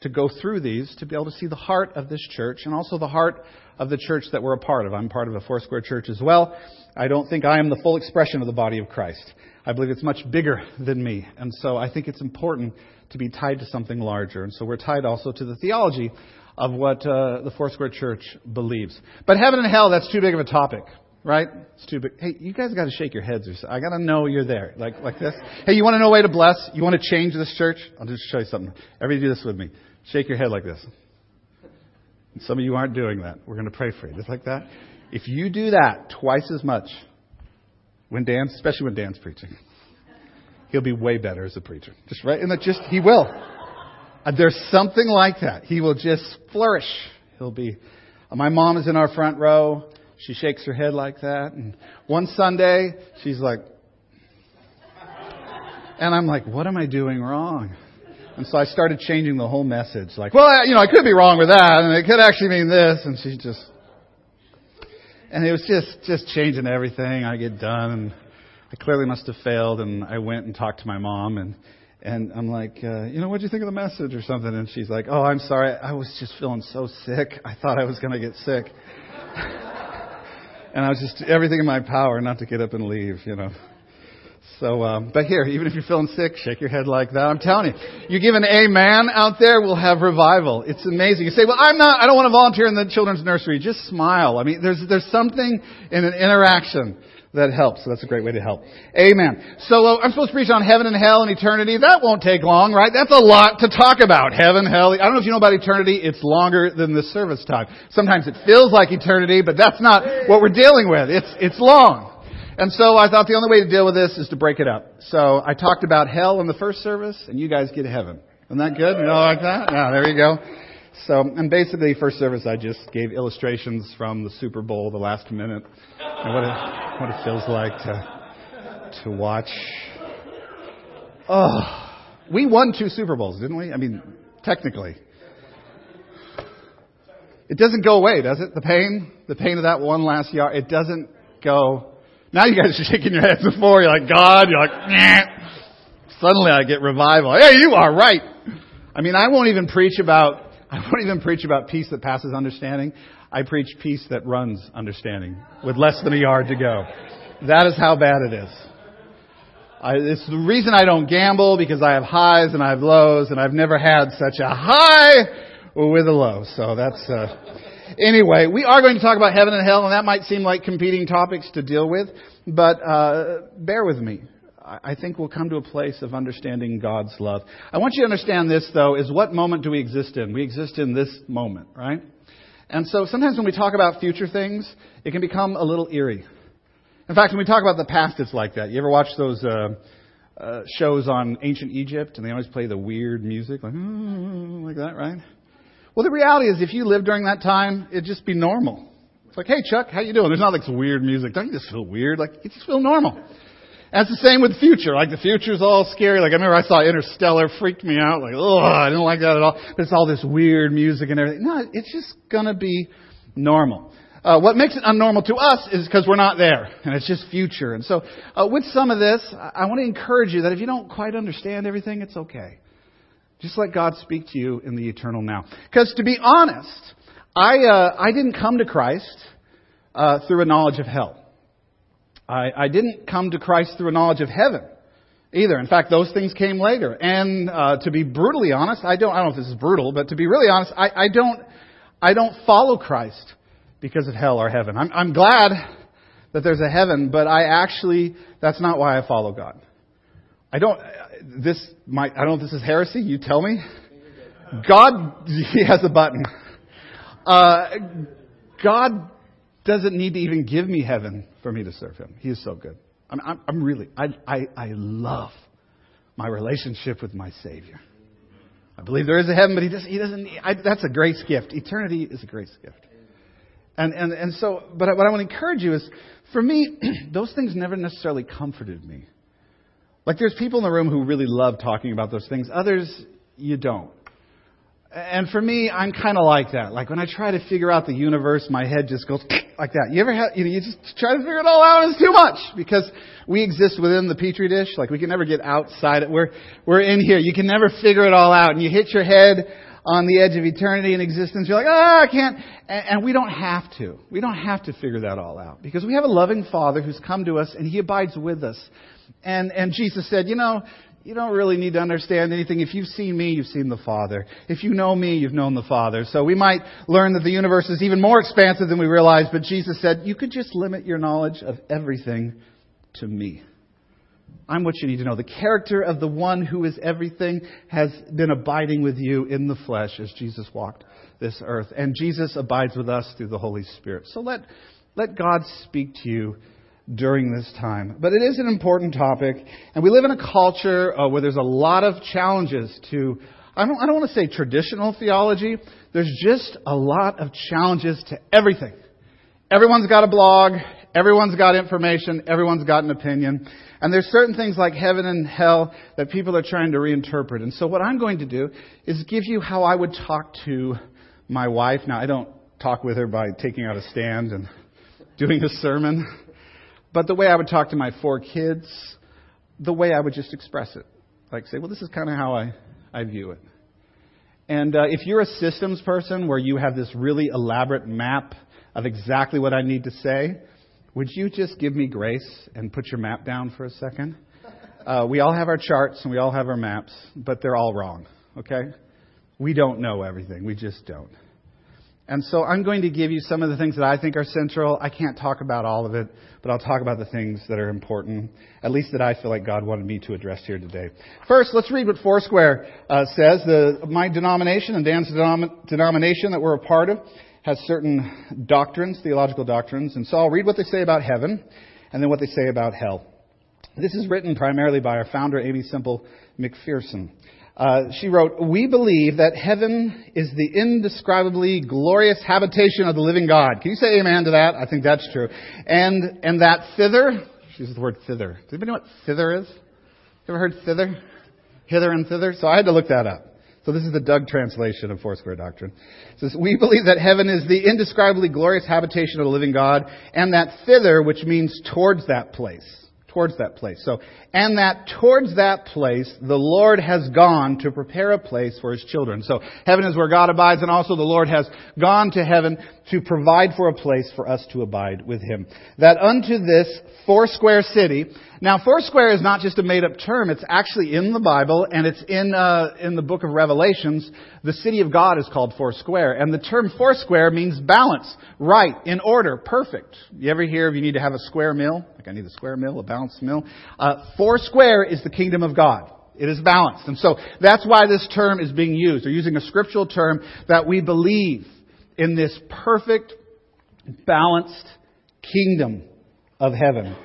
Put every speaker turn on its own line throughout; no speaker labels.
to go through these to be able to see the heart of this church and also the heart of the church that we're a part of. I'm part of a Foursquare church as well. I don't think I am the full expression of the body of Christ. I believe it's much bigger than me. And so I think it's important to be tied to something larger. And so we're tied also to the theology of what uh, the Foursquare Church believes. But heaven and hell, that's too big of a topic, right? It's too big. Hey, you guys got to shake your heads. Or so. I got to know you're there, like like this. Hey, you want to know a way to bless? You want to change this church? I'll just show you something. Everybody do this with me. Shake your head like this. Some of you aren't doing that. We're going to pray for you, just like that. If you do that twice as much, when Dan's, especially when Dan's preaching, he'll be way better as a preacher. Just right, and that just he will. Uh, there's something like that. He will just flourish. He'll be. Uh, my mom is in our front row. She shakes her head like that. And one Sunday, she's like, and I'm like, what am I doing wrong? And so I started changing the whole message. Like, well, you know, I could be wrong with that, and it could actually mean this. And she just, and it was just, just changing everything. I get done, and I clearly must have failed. And I went and talked to my mom, and and I'm like, uh, you know, what do you think of the message or something? And she's like, oh, I'm sorry. I was just feeling so sick. I thought I was to get sick. and I was just everything in my power not to get up and leave, you know. So, um, but here, even if you're feeling sick, shake your head like that. I'm telling you, you give an amen out there, we'll have revival. It's amazing. You say, well, I'm not, I don't want to volunteer in the children's nursery. Just smile. I mean, there's, there's something in an interaction that helps. So that's a great way to help. Amen. So uh, I'm supposed to preach on heaven and hell and eternity. That won't take long, right? That's a lot to talk about. Heaven, hell. I don't know if you know about eternity. It's longer than the service time. Sometimes it feels like eternity, but that's not what we're dealing with. It's, it's long. And so I thought the only way to deal with this is to break it up. So I talked about hell in the first service, and you guys get heaven. Isn't that good? You know like that? Yeah, there you go. So, and basically, first service, I just gave illustrations from the Super Bowl, the last minute, and what it, what it feels like to, to watch. Oh, we won two Super Bowls, didn't we? I mean, technically. It doesn't go away, does it? The pain, the pain of that one last yard, it doesn't go. Now you guys are shaking your heads before. You're like, God, you're like, Nyeh. suddenly I get revival. Hey, you are right. I mean, I won't even preach about I won't even preach about peace that passes understanding. I preach peace that runs understanding with less than a yard to go. That is how bad it is. I, it's the reason I don't gamble because I have highs and I have lows and I've never had such a high with a low. So that's, uh, anyway, we are going to talk about heaven and hell and that might seem like competing topics to deal with, but, uh, bear with me. I think we'll come to a place of understanding God's love. I want you to understand this, though, is what moment do we exist in? We exist in this moment, right? And so sometimes when we talk about future things, it can become a little eerie. In fact, when we talk about the past, it's like that. You ever watch those uh, uh, shows on ancient Egypt, and they always play the weird music, like, like that, right? Well, the reality is, if you lived during that time, it'd just be normal. It's like, hey, Chuck, how you doing? There's not like some weird music. Don't you just feel weird? Like, you just feel normal. And it's the same with the future. Like the future's all scary. Like I remember I saw Interstellar, freaked me out. Like, oh, I didn't like that at all. But it's all this weird music and everything. No, it's just gonna be normal. Uh, what makes it unnormal to us is because we're not there, and it's just future. And so, uh, with some of this, I want to encourage you that if you don't quite understand everything, it's okay. Just let God speak to you in the eternal now. Because to be honest, I uh, I didn't come to Christ uh, through a knowledge of hell. I, I didn't come to Christ through a knowledge of heaven either. In fact, those things came later. And uh, to be brutally honest, I don't. I don't know if this is brutal, but to be really honest, I, I don't. I don't follow Christ because of hell or heaven. I'm, I'm glad that there's a heaven, but I actually that's not why I follow God. I don't. This might. I don't know if this is heresy. You tell me. God, He has a button. Uh, God doesn't need to even give me heaven for me to serve him. He is so good. I'm, I'm, I'm really, I, I, I love my relationship with my Savior. I believe there is a heaven, but he, does, he doesn't. I, that's a grace gift. Eternity is a grace gift. And and and so, but what I want to encourage you is, for me, those things never necessarily comforted me. Like there's people in the room who really love talking about those things. Others, you don't. And for me, I'm kind of like that. Like when I try to figure out the universe, my head just goes like that. You ever have, you know, you just try to figure it all out and it's too much because we exist within the petri dish. Like we can never get outside it. We're, we're in here. You can never figure it all out and you hit your head on the edge of eternity and existence. You're like, oh, I can't. And, and we don't have to. We don't have to figure that all out because we have a loving Father who's come to us and He abides with us. And, and Jesus said, you know, you don't really need to understand anything. If you've seen me, you've seen the Father. If you know me, you've known the Father. So we might learn that the universe is even more expansive than we realize, but Jesus said, you could just limit your knowledge of everything to me. I'm what you need to know. The character of the one who is everything has been abiding with you in the flesh as Jesus walked this earth. And Jesus abides with us through the Holy Spirit. So let, let God speak to you during this time. But it is an important topic, and we live in a culture uh, where there's a lot of challenges to, I don't, I don't want to say traditional theology, there's just a lot of challenges to everything. Everyone's got a blog, everyone's got information, everyone's got an opinion, and there's certain things like heaven and hell that people are trying to reinterpret. And so what I'm going to do is give you how I would talk to my wife. Now, I don't talk with her by taking out a stand and doing a sermon. But the way I would talk to my four kids, the way I would just express it. Like say, well, this is kind of how I, I view it. And uh, if you're a systems person where you have this really elaborate map of exactly what I need to say, would you just give me grace and put your map down for a second? Uh, we all have our charts and we all have our maps, but they're all wrong, okay? We don't know everything. We just don't. And so I'm going to give you some of the things that I think are central. I can't talk about all of it, but I'll talk about the things that are important, at least that I feel like God wanted me to address here today. First, let's read what Foursquare uh, says. The, my denomination and Dan's denom- denomination that we're a part of has certain doctrines, theological doctrines. And so I'll read what they say about heaven and then what they say about hell. This is written primarily by our founder, Aimee Semple McPherson. Uh, she wrote, We believe that heaven is the indescribably glorious habitation of the living God. Can you say amen to that? I think that's true. And, and that thither, she uses the word thither. Does anybody know what thither is? You ever heard thither? Hither and thither? So I had to look that up. So this is the Doug translation of Foursquare Doctrine. It says, We believe that heaven is the indescribably glorious habitation of the living God, and that thither, which means towards that place towards that place. So, and that towards that place, the Lord has gone to prepare a place for His children. So, heaven is where God abides, and also the Lord has gone to heaven to provide for a place for us to abide with Him. That unto this foursquare city, now foursquare is not just a made up term, it's actually in the Bible, and it's in, uh, in the book of Revelations. The city of God is called foursquare, and the term foursquare means balance, right, in order, perfect. You ever hear of you need to have a square meal? Like I need a square meal, a balanced meal. Uh, foursquare is the kingdom of God. It is balanced. And so that's why this term is being used. They're using a scriptural term that we believe in this perfect, balanced kingdom of heaven.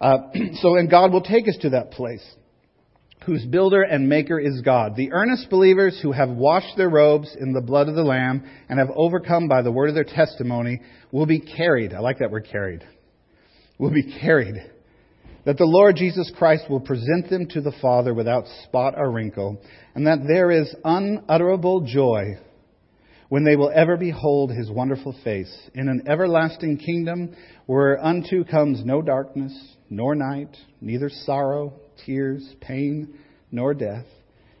Uh, so, and God will take us to that place whose builder and maker is God. The earnest believers who have washed their robes in the blood of the Lamb and have overcome by the word of their testimony will be carried. I like that word carried. Will be carried. That the Lord Jesus Christ will present them to the Father without spot or wrinkle, and that there is unutterable joy when they will ever behold his wonderful face in an everlasting kingdom where unto comes no darkness, nor night, neither sorrow, tears, pain, nor death,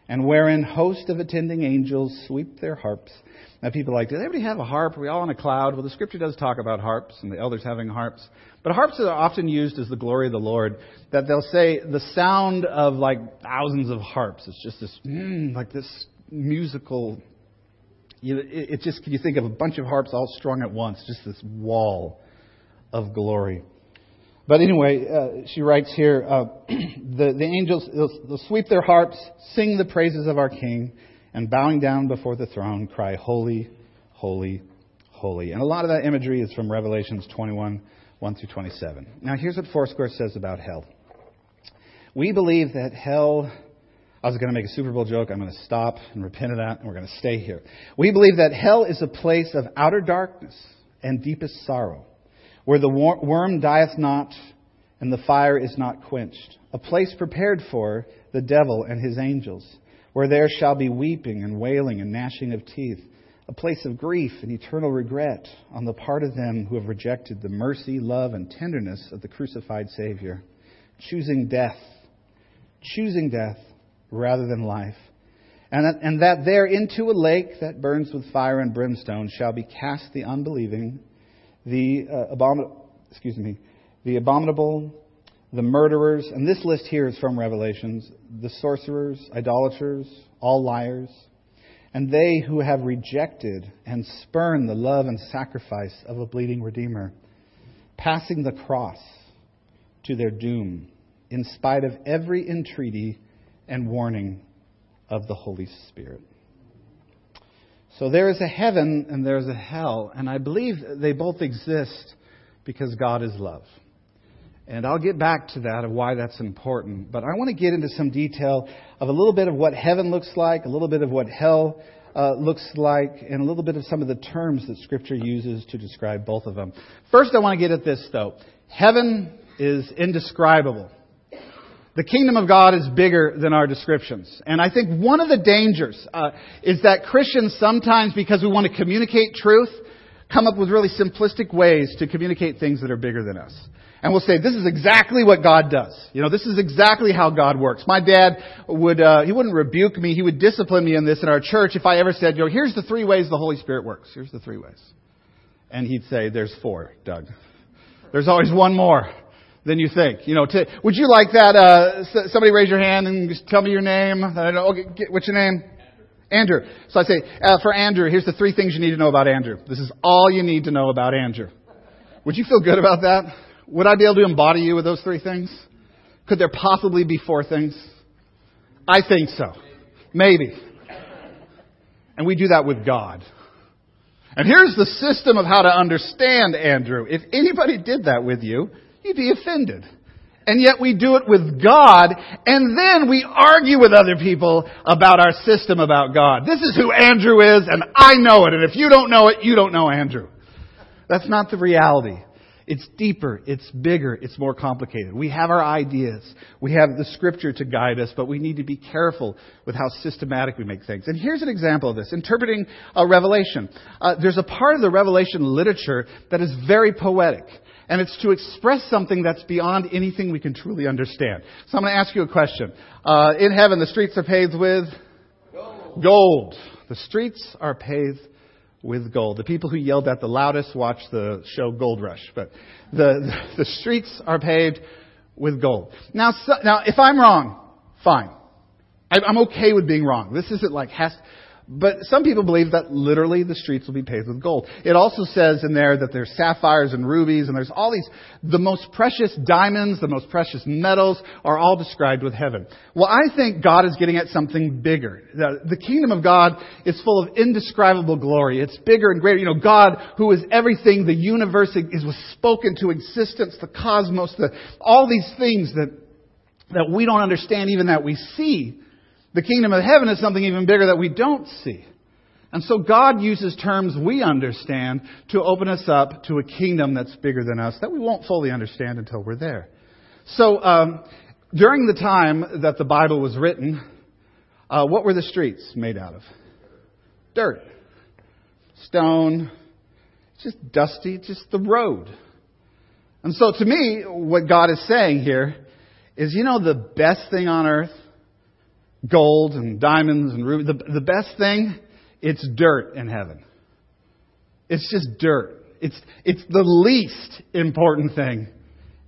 and wherein hosts of attending angels sweep their harps. Now people like, does everybody have a harp? Are we all on a cloud? Well, the scripture does talk about harps and the elders having harps. But harps are often used as the glory of the Lord. That they'll say the sound of like thousands of harps. It's just this, mm, like this musical you, it, it just, can you think of a bunch of harps all strung at once, just this wall of glory. But anyway, uh, she writes here, uh, the, the angels, they'll, they'll sweep their harps, sing the praises of our King, and bowing down before the throne, cry, Holy, holy, holy. And a lot of that imagery is from Revelations 21, 1 through 27. Now here's what Foursquare says about hell. We believe that hell I was going to make a Super Bowl joke. I'm going to stop and repent of that, and we're going to stay here. We believe that hell is a place of outer darkness and deepest sorrow, where the worm dieth not and the fire is not quenched, a place prepared for the devil and his angels, where there shall be weeping and wailing and gnashing of teeth, a place of grief and eternal regret on the part of them who have rejected the mercy, love, and tenderness of the crucified Savior, choosing death, choosing death rather than life. And that, and that there into a lake that burns with fire and brimstone shall be cast the unbelieving, the uh, excuse me, the abominable, the murderers, and this list here is from Revelations, the sorcerers, idolaters, all liars, and they who have rejected and spurned the love and sacrifice of a bleeding Redeemer, passing the cross to their doom, in spite of every entreaty and warning of the Holy Spirit. So there is a heaven and there is a hell, and I believe they both exist because God is love. And I'll get back to that of why that's important. But I want to get into some detail of a little bit of what heaven looks like, a little bit of what hell uh, looks like, and a little bit of some of the terms that Scripture uses to describe both of them. First, I want to get at this, though. Heaven is indescribable. The kingdom of God is bigger than our descriptions. And I think one of the dangers uh, is that Christians sometimes, because we want to communicate truth, come up with really simplistic ways to communicate things that are bigger than us and we'll say, this is exactly what God does. You know, this is exactly how God works. My dad would, uh, he wouldn't rebuke me. He would discipline me in this in our church if I ever said, you know, here's the three ways the Holy Spirit works. Here's the three ways. And he'd say, there's four, Doug. There's always one more than you think. You know, to, would you like that? Uh, somebody raise your hand and just tell me your name. I know, okay, get, what's your name? Andrew. So I say, uh, for Andrew, here's the three things you need to know about Andrew. This is all you need to know about Andrew. Would you feel good about that? Would I be able to embody you with those three things? Could there possibly be four things? I think so. Maybe. And we do that with God. And here's the system of how to understand Andrew. If anybody did that with you, you'd be offended. And yet we do it with God, and then we argue with other people about our system about God. This is who Andrew is, and I know it, and if you don't know it, you don't know Andrew. That's not the reality. It's deeper, it's bigger, it's more complicated. We have our ideas. We have the scripture to guide us, but we need to be careful with how systematic we make things. And here's an example of this. Interpreting a revelation. Uh, there's a part of the revelation literature that is very poetic. And it's to express something that's beyond anything we can truly understand. So I'm going to ask you a question. Uh, in heaven, the streets are paved with gold. gold. The streets are paved with gold. The people who yelled at the loudest watched the show Gold Rush, but the, the streets are paved with gold. Now, so, now if I'm wrong, fine. I, I'm okay with being wrong. This isn't like has, but some people believe that literally the streets will be paved with gold. It also says in there that there's sapphires and rubies and there's all these, the most precious diamonds, the most precious metals are all described with heaven. Well, I think God is getting at something bigger. The, kingdom of God is full of indescribable glory. It's bigger and greater. You know, God, who is everything, the universe is was spoken to existence, the cosmos, the, all these things that, that we don't understand, even that we see. The kingdom of heaven is something even bigger that we don't see. And so God uses terms we understand to open us up to a kingdom that's bigger than us that we won't fully understand until we're there. So um, during the time that the Bible was written, uh, what were the streets made out of? Dirt, stone, just dusty, just the road. And so to me, what God is saying here is, you know, the best thing on earth gold and diamonds and rubies. The, the best thing, it's dirt in heaven. It's just dirt. It's, it's the least important thing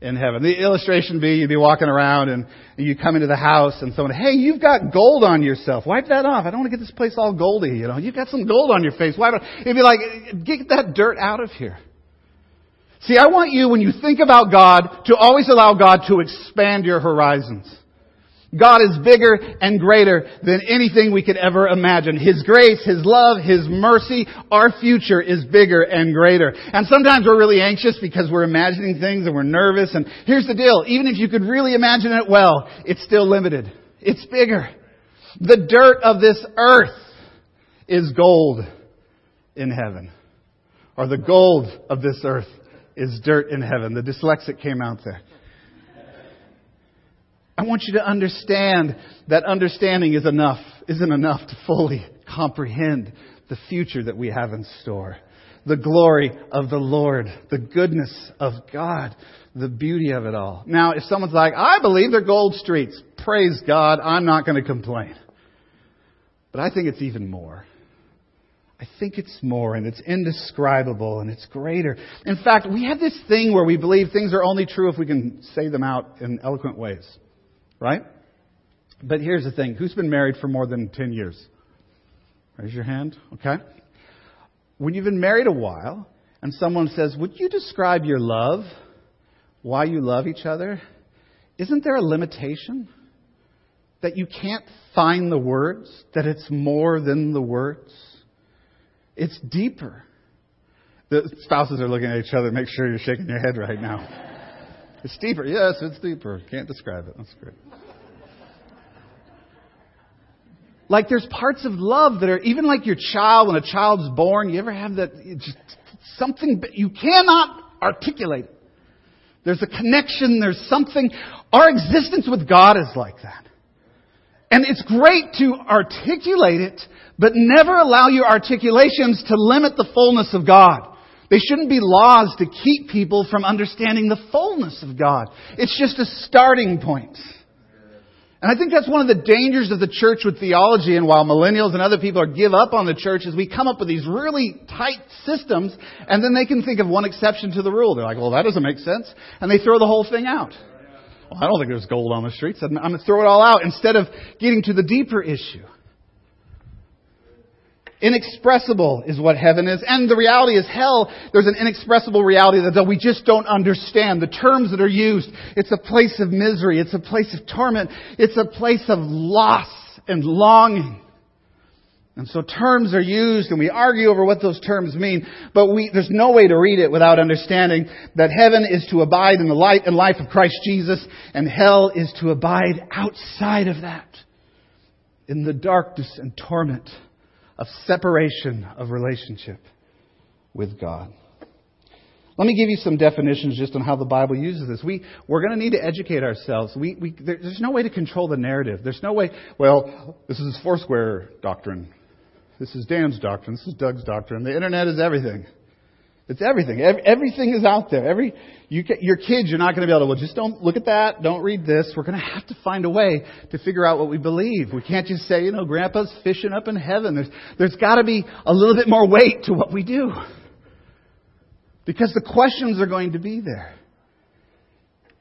in heaven. The illustration be you'd be walking around and, you come into the house and someone, hey, you've got gold on yourself. Wipe that off. I don't want to get this place all goldy. You know, you've got some gold on your face. Wipe it. It'd be like, get that dirt out of here. See, I want you, when you think about God, to always allow God to expand your horizons. God is bigger and greater than anything we could ever imagine. His grace, His love, His mercy, our future is bigger and greater. And sometimes we're really anxious because we're imagining things and we're nervous. And here's the deal. Even if you could really imagine it well, it's still limited. It's bigger. The dirt of this earth is gold in heaven. Or the gold of this earth is dirt in heaven. The dyslexic came out there. I want you to understand that understanding is enough, isn't enough to fully comprehend the future that we have in store. The glory of the Lord, the goodness of God, the beauty of it all. Now, if someone's like, I believe they're gold streets, praise God, I'm not going to complain. But I think it's even more. I think it's more and it's indescribable and it's greater. In fact, we have this thing where we believe things are only true if we can say them out in eloquent ways. Right? But here's the thing. Who's been married for more than 10 years? Raise your hand. Okay. When you've been married a while and someone says, would you describe your love? Why you love each other? Isn't there a limitation? That you can't find the words? That it's more than the words? It's deeper. The spouses are looking at each other. Make sure you're shaking your head right now. It's deeper. Yes, it's deeper. Can't describe it. That's great. Like there's parts of love that are even like your child when a child's born. You ever have that? Just something you cannot articulate. There's a connection. There's something. Our existence with God is like that. And it's great to articulate it, but never allow your articulations to limit the fullness of God. They shouldn't be laws to keep people from understanding the fullness of God. It's just a starting point. And I think that's one of the dangers of the church with theology and while millennials and other people are give up on the church is we come up with these really tight systems and then they can think of one exception to the rule. They're like, well, that doesn't make sense. And they throw the whole thing out. Well, I don't think there's gold on the streets. I'm going to throw it all out instead of getting to the deeper issue. Inexpressible is what heaven is. And the reality is hell, there's an inexpressible reality that we just don't understand. The terms that are used, it's a place of misery. It's a place of torment. It's a place of loss and longing. And so terms are used and we argue over what those terms mean, but we, there's no way to read it without understanding that heaven is to abide in the light and life of Christ Jesus and hell is to abide outside of that in the darkness and torment of separation of relationship with God. Let me give you some definitions just on how the Bible uses this. We, we're going to need to educate ourselves. We, we, there's no way to control the narrative. There's no way, well, this is Foursquare doctrine. This is Dan's doctrine. This is Doug's doctrine. The internet is everything. It's everything. Everything is out there. Every you, your kids, you're not going to be able to. Well, just don't look at that. Don't read this. We're going to have to find a way to figure out what we believe. We can't just say, you know, Grandpa's fishing up in heaven. There's there's got to be a little bit more weight to what we do, because the questions are going to be there.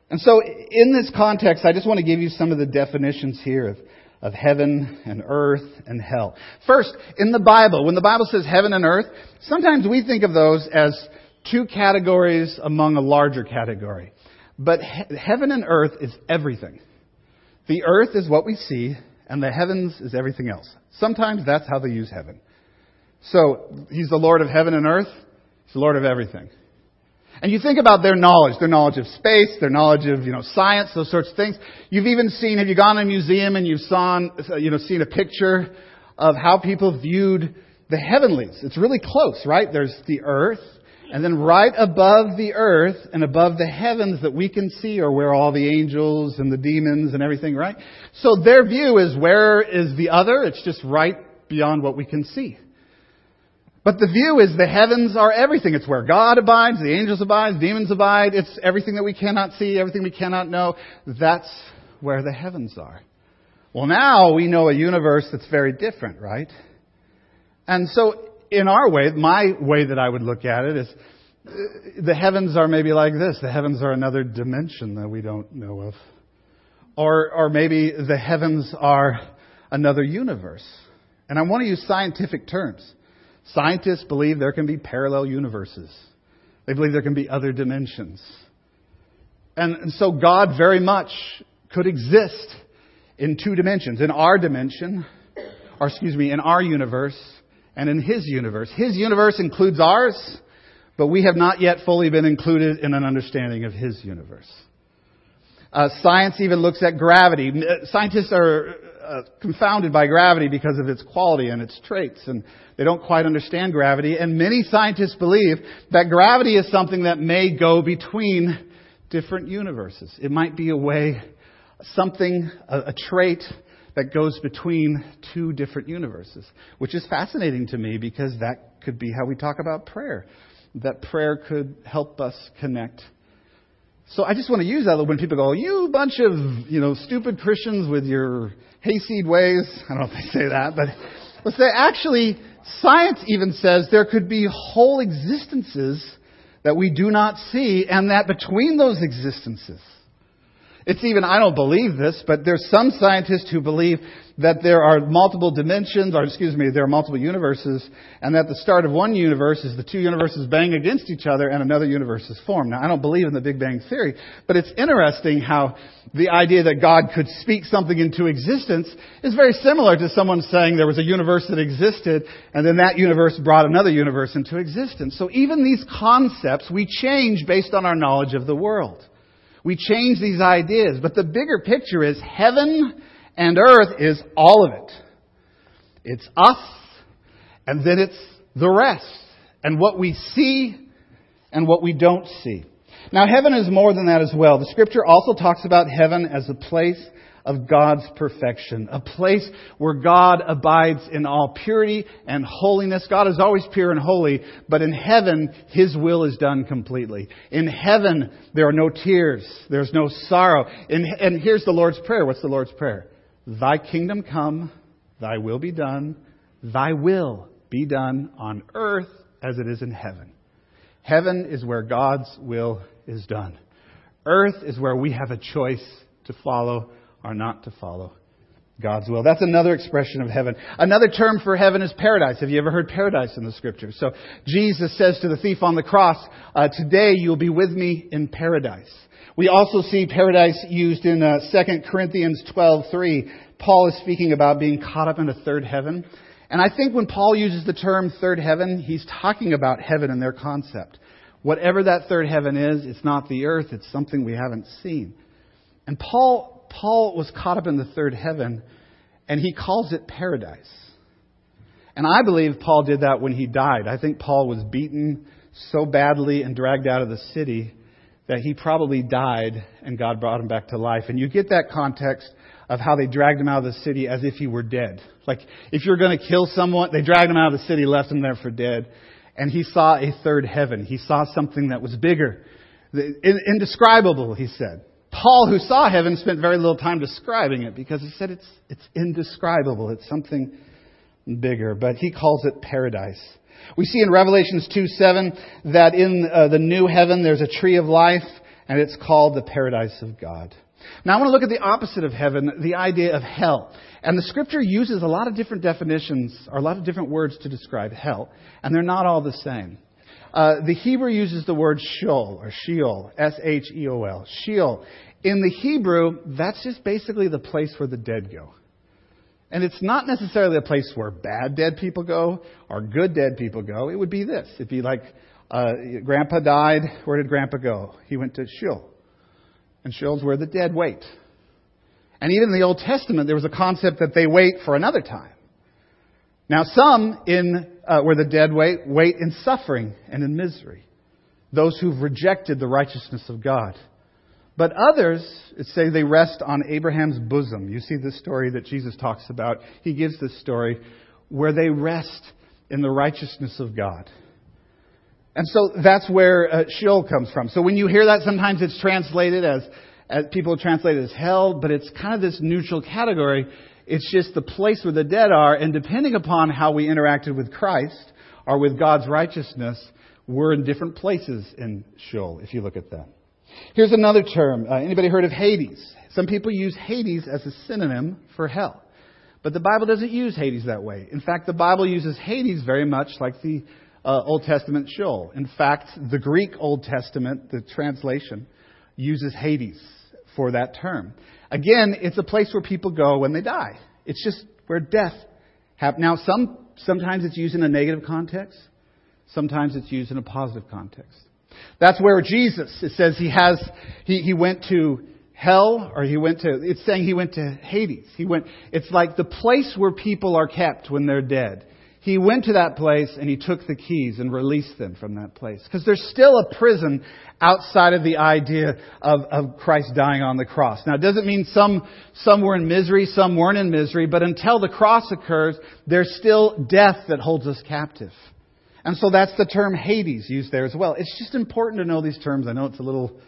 And so, in this context, I just want to give you some of the definitions here of of heaven and earth and hell. First, in the Bible, when the Bible says heaven and earth, sometimes we think of those as two categories among a larger category. But he- heaven and earth is everything. The earth is what we see, and the heavens is everything else. Sometimes that's how they use heaven. So, He's the Lord of heaven and earth. He's the Lord of everything. And you think about their knowledge, their knowledge of space, their knowledge of, you know, science, those sorts of things. You've even seen, have you gone to a museum and you've saw, you know, seen a picture of how people viewed the heavenlies? It's really close, right? There's the earth, and then right above the earth and above the heavens that we can see are where all the angels and the demons and everything, right? So their view is where is the other? It's just right beyond what we can see. But the view is the heavens are everything. It's where God abides, the angels abide, demons abide. It's everything that we cannot see, everything we cannot know. That's where the heavens are. Well, now we know a universe that's very different, right? And so, in our way, my way that I would look at it is uh, the heavens are maybe like this. The heavens are another dimension that we don't know of. Or, or maybe the heavens are another universe. And I want to use scientific terms. Scientists believe there can be parallel universes. They believe there can be other dimensions. And, and so God very much could exist in two dimensions. In our dimension, or excuse me, in our universe and in His universe. His universe includes ours, but we have not yet fully been included in an understanding of His universe. Uh, science even looks at gravity. Scientists are uh, confounded by gravity because of its quality and its traits, and they don't quite understand gravity. And many scientists believe that gravity is something that may go between different universes. It might be a way, something, a, a trait that goes between two different universes, which is fascinating to me because that could be how we talk about prayer. That prayer could help us connect so I just want to use that when people go, you bunch of, you know, stupid Christians with your hayseed ways. I don't know if they say that, but Let's say actually, science even says there could be whole existences that we do not see, and that between those existences, it's even, I don't believe this, but there's some scientists who believe that there are multiple dimensions, or excuse me, there are multiple universes, and that the start of one universe is the two universes bang against each other and another universe is formed. Now, I don't believe in the Big Bang Theory, but it's interesting how the idea that God could speak something into existence is very similar to someone saying there was a universe that existed, and then that universe brought another universe into existence. So even these concepts, we change based on our knowledge of the world. We change these ideas, but the bigger picture is heaven and earth is all of it. It's us, and then it's the rest, and what we see and what we don't see. Now, heaven is more than that as well. The scripture also talks about heaven as a place of God's perfection, a place where God abides in all purity and holiness. God is always pure and holy, but in heaven, His will is done completely. In heaven, there are no tears, there's no sorrow. In, and here's the Lord's Prayer. What's the Lord's Prayer? Thy kingdom come, thy will be done, thy will be done on earth as it is in heaven. Heaven is where God's will is done. Earth is where we have a choice to follow are not to follow God's will. That's another expression of heaven. Another term for heaven is paradise. Have you ever heard paradise in the scriptures? So Jesus says to the thief on the cross, uh, today you'll be with me in paradise. We also see paradise used in uh, 2 Corinthians 12:3. Paul is speaking about being caught up in a third heaven. And I think when Paul uses the term third heaven, he's talking about heaven in their concept. Whatever that third heaven is, it's not the earth, it's something we haven't seen. And Paul Paul was caught up in the third heaven, and he calls it paradise. And I believe Paul did that when he died. I think Paul was beaten so badly and dragged out of the city that he probably died and God brought him back to life. And you get that context of how they dragged him out of the city as if he were dead. Like, if you're going to kill someone, they dragged him out of the city, left him there for dead. And he saw a third heaven. He saw something that was bigger. Indescribable, he said. Paul, who saw heaven, spent very little time describing it because he said it's, it's indescribable. It's something bigger, but he calls it paradise. We see in Revelations 2 7 that in uh, the new heaven there's a tree of life, and it's called the paradise of God. Now I want to look at the opposite of heaven, the idea of hell. And the scripture uses a lot of different definitions, or a lot of different words to describe hell, and they're not all the same. Uh, the Hebrew uses the word Sheol, or Sheol, S-H-E-O-L, Sheol. In the Hebrew, that's just basically the place where the dead go. And it's not necessarily a place where bad dead people go or good dead people go. It would be this. It'd be like, uh, Grandpa died. Where did Grandpa go? He went to Sheol. And Sheol's where the dead wait. And even in the Old Testament, there was a concept that they wait for another time. Now, some in uh, where the dead wait wait in suffering and in misery. Those who've rejected the righteousness of God. But others, say they rest on Abraham's bosom. You see the story that Jesus talks about. He gives this story where they rest in the righteousness of God. And so that's where uh, Sheol comes from. So when you hear that, sometimes it's translated as, as people translate it as hell, but it's kind of this neutral category. It's just the place where the dead are, and depending upon how we interacted with Christ or with God's righteousness, we're in different places in Sheol, if you look at that. Here's another term. Uh, anybody heard of Hades? Some people use Hades as a synonym for hell. But the Bible doesn't use Hades that way. In fact, the Bible uses Hades very much like the uh, Old Testament Sheol. In fact, the Greek Old Testament, the translation, uses Hades for that term. Again, it's a place where people go when they die. It's just where death happens. Now, some, sometimes it's used in a negative context. Sometimes it's used in a positive context. That's where Jesus, it says he has, he, he went to hell, or he went to, it's saying he went to Hades. He went, it's like the place where people are kept when they're dead. He went to that place and he took the keys and released them from that place. Because there's still a prison outside of the idea of, of Christ dying on the cross. Now, it doesn't mean some, some were in misery, some weren't in misery, but until the cross occurs, there's still death that holds us captive. And so that's the term Hades used there as well. It's just important to know these terms. I know it's a little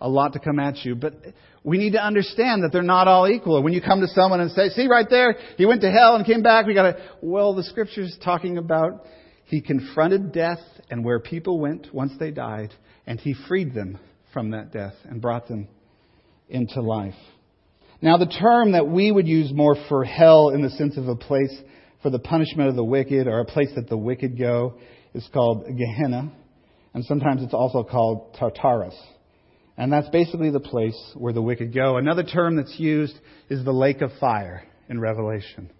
a lot to come at you. But we need to understand that they're not all equal. When you come to someone and say, see right there, he went to hell and came back, we gotta, well, the scripture's talking about he confronted death and where people went once they died, and he freed them from that death and brought them into life. Now, the term that we would use more for hell in the sense of a place for the punishment of the wicked or a place that the wicked go is called Gehenna, and sometimes it's also called Tartarus. And that's basically the place where the wicked go. Another term that's used is the lake of fire in Revelation.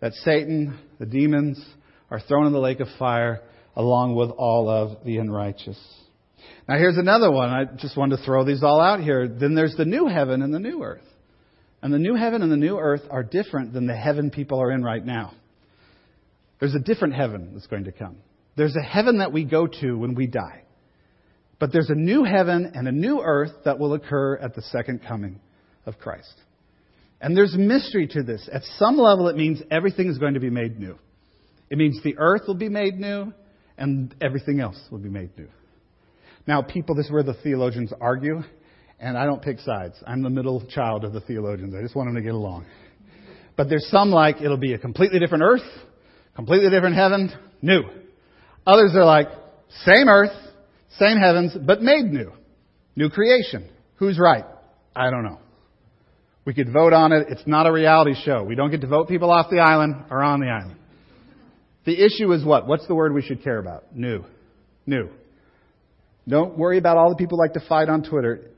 That Satan, the demons, are thrown in the lake of fire along with all of the unrighteous. Now here's another one. I just wanted to throw these all out here. Then there's the new heaven and the new earth. And the new heaven and the new earth are different than the heaven people are in right now. There's a different heaven that's going to come. There's a heaven that we go to when we die. But there's a new heaven and a new earth that will occur at the second coming of Christ. And there's mystery to this. At some level, it means everything is going to be made new. It means the earth will be made new and everything else will be made new. Now, people, this is where the theologians argue, and I don't pick sides. I'm the middle child of the theologians. I just want them to get along. But there's some like it'll be a completely different earth, completely different heaven, new. Others are like, same earth, same heavens, but made new. New creation. Who's right? I don't know. We could vote on it. It's not a reality show. We don't get to vote people off the island or on the island. The issue is what? What's the word we should care about? New. New. Don't worry about all the people like to fight on Twitter.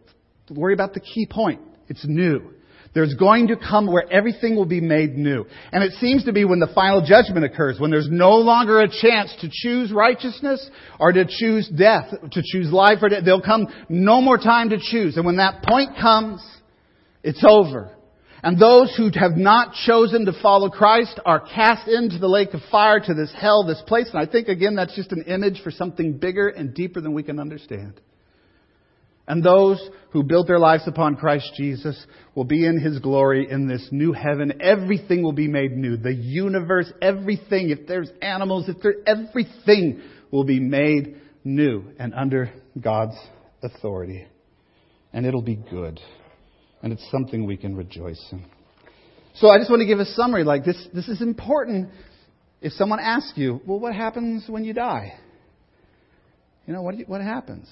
Worry about the key point. It's new. There's going to come where everything will be made new. And it seems to be when the final judgment occurs, when there's no longer a chance to choose righteousness or to choose death, to choose life or death. There'll come no more time to choose. And when that point comes, it's over. And those who have not chosen to follow Christ are cast into the lake of fire to this hell, this place. And I think again that's just an image for something bigger and deeper than we can understand. And those who built their lives upon Christ Jesus will be in His glory in this new heaven. Everything will be made new. The universe, everything, if there's animals, if there, everything will be made new and under God's authority. And it'll be good. And it's something we can rejoice in. So I just want to give a summary like this. This is important. If someone asks you, well, what happens when you die? You know, what, you, what happens?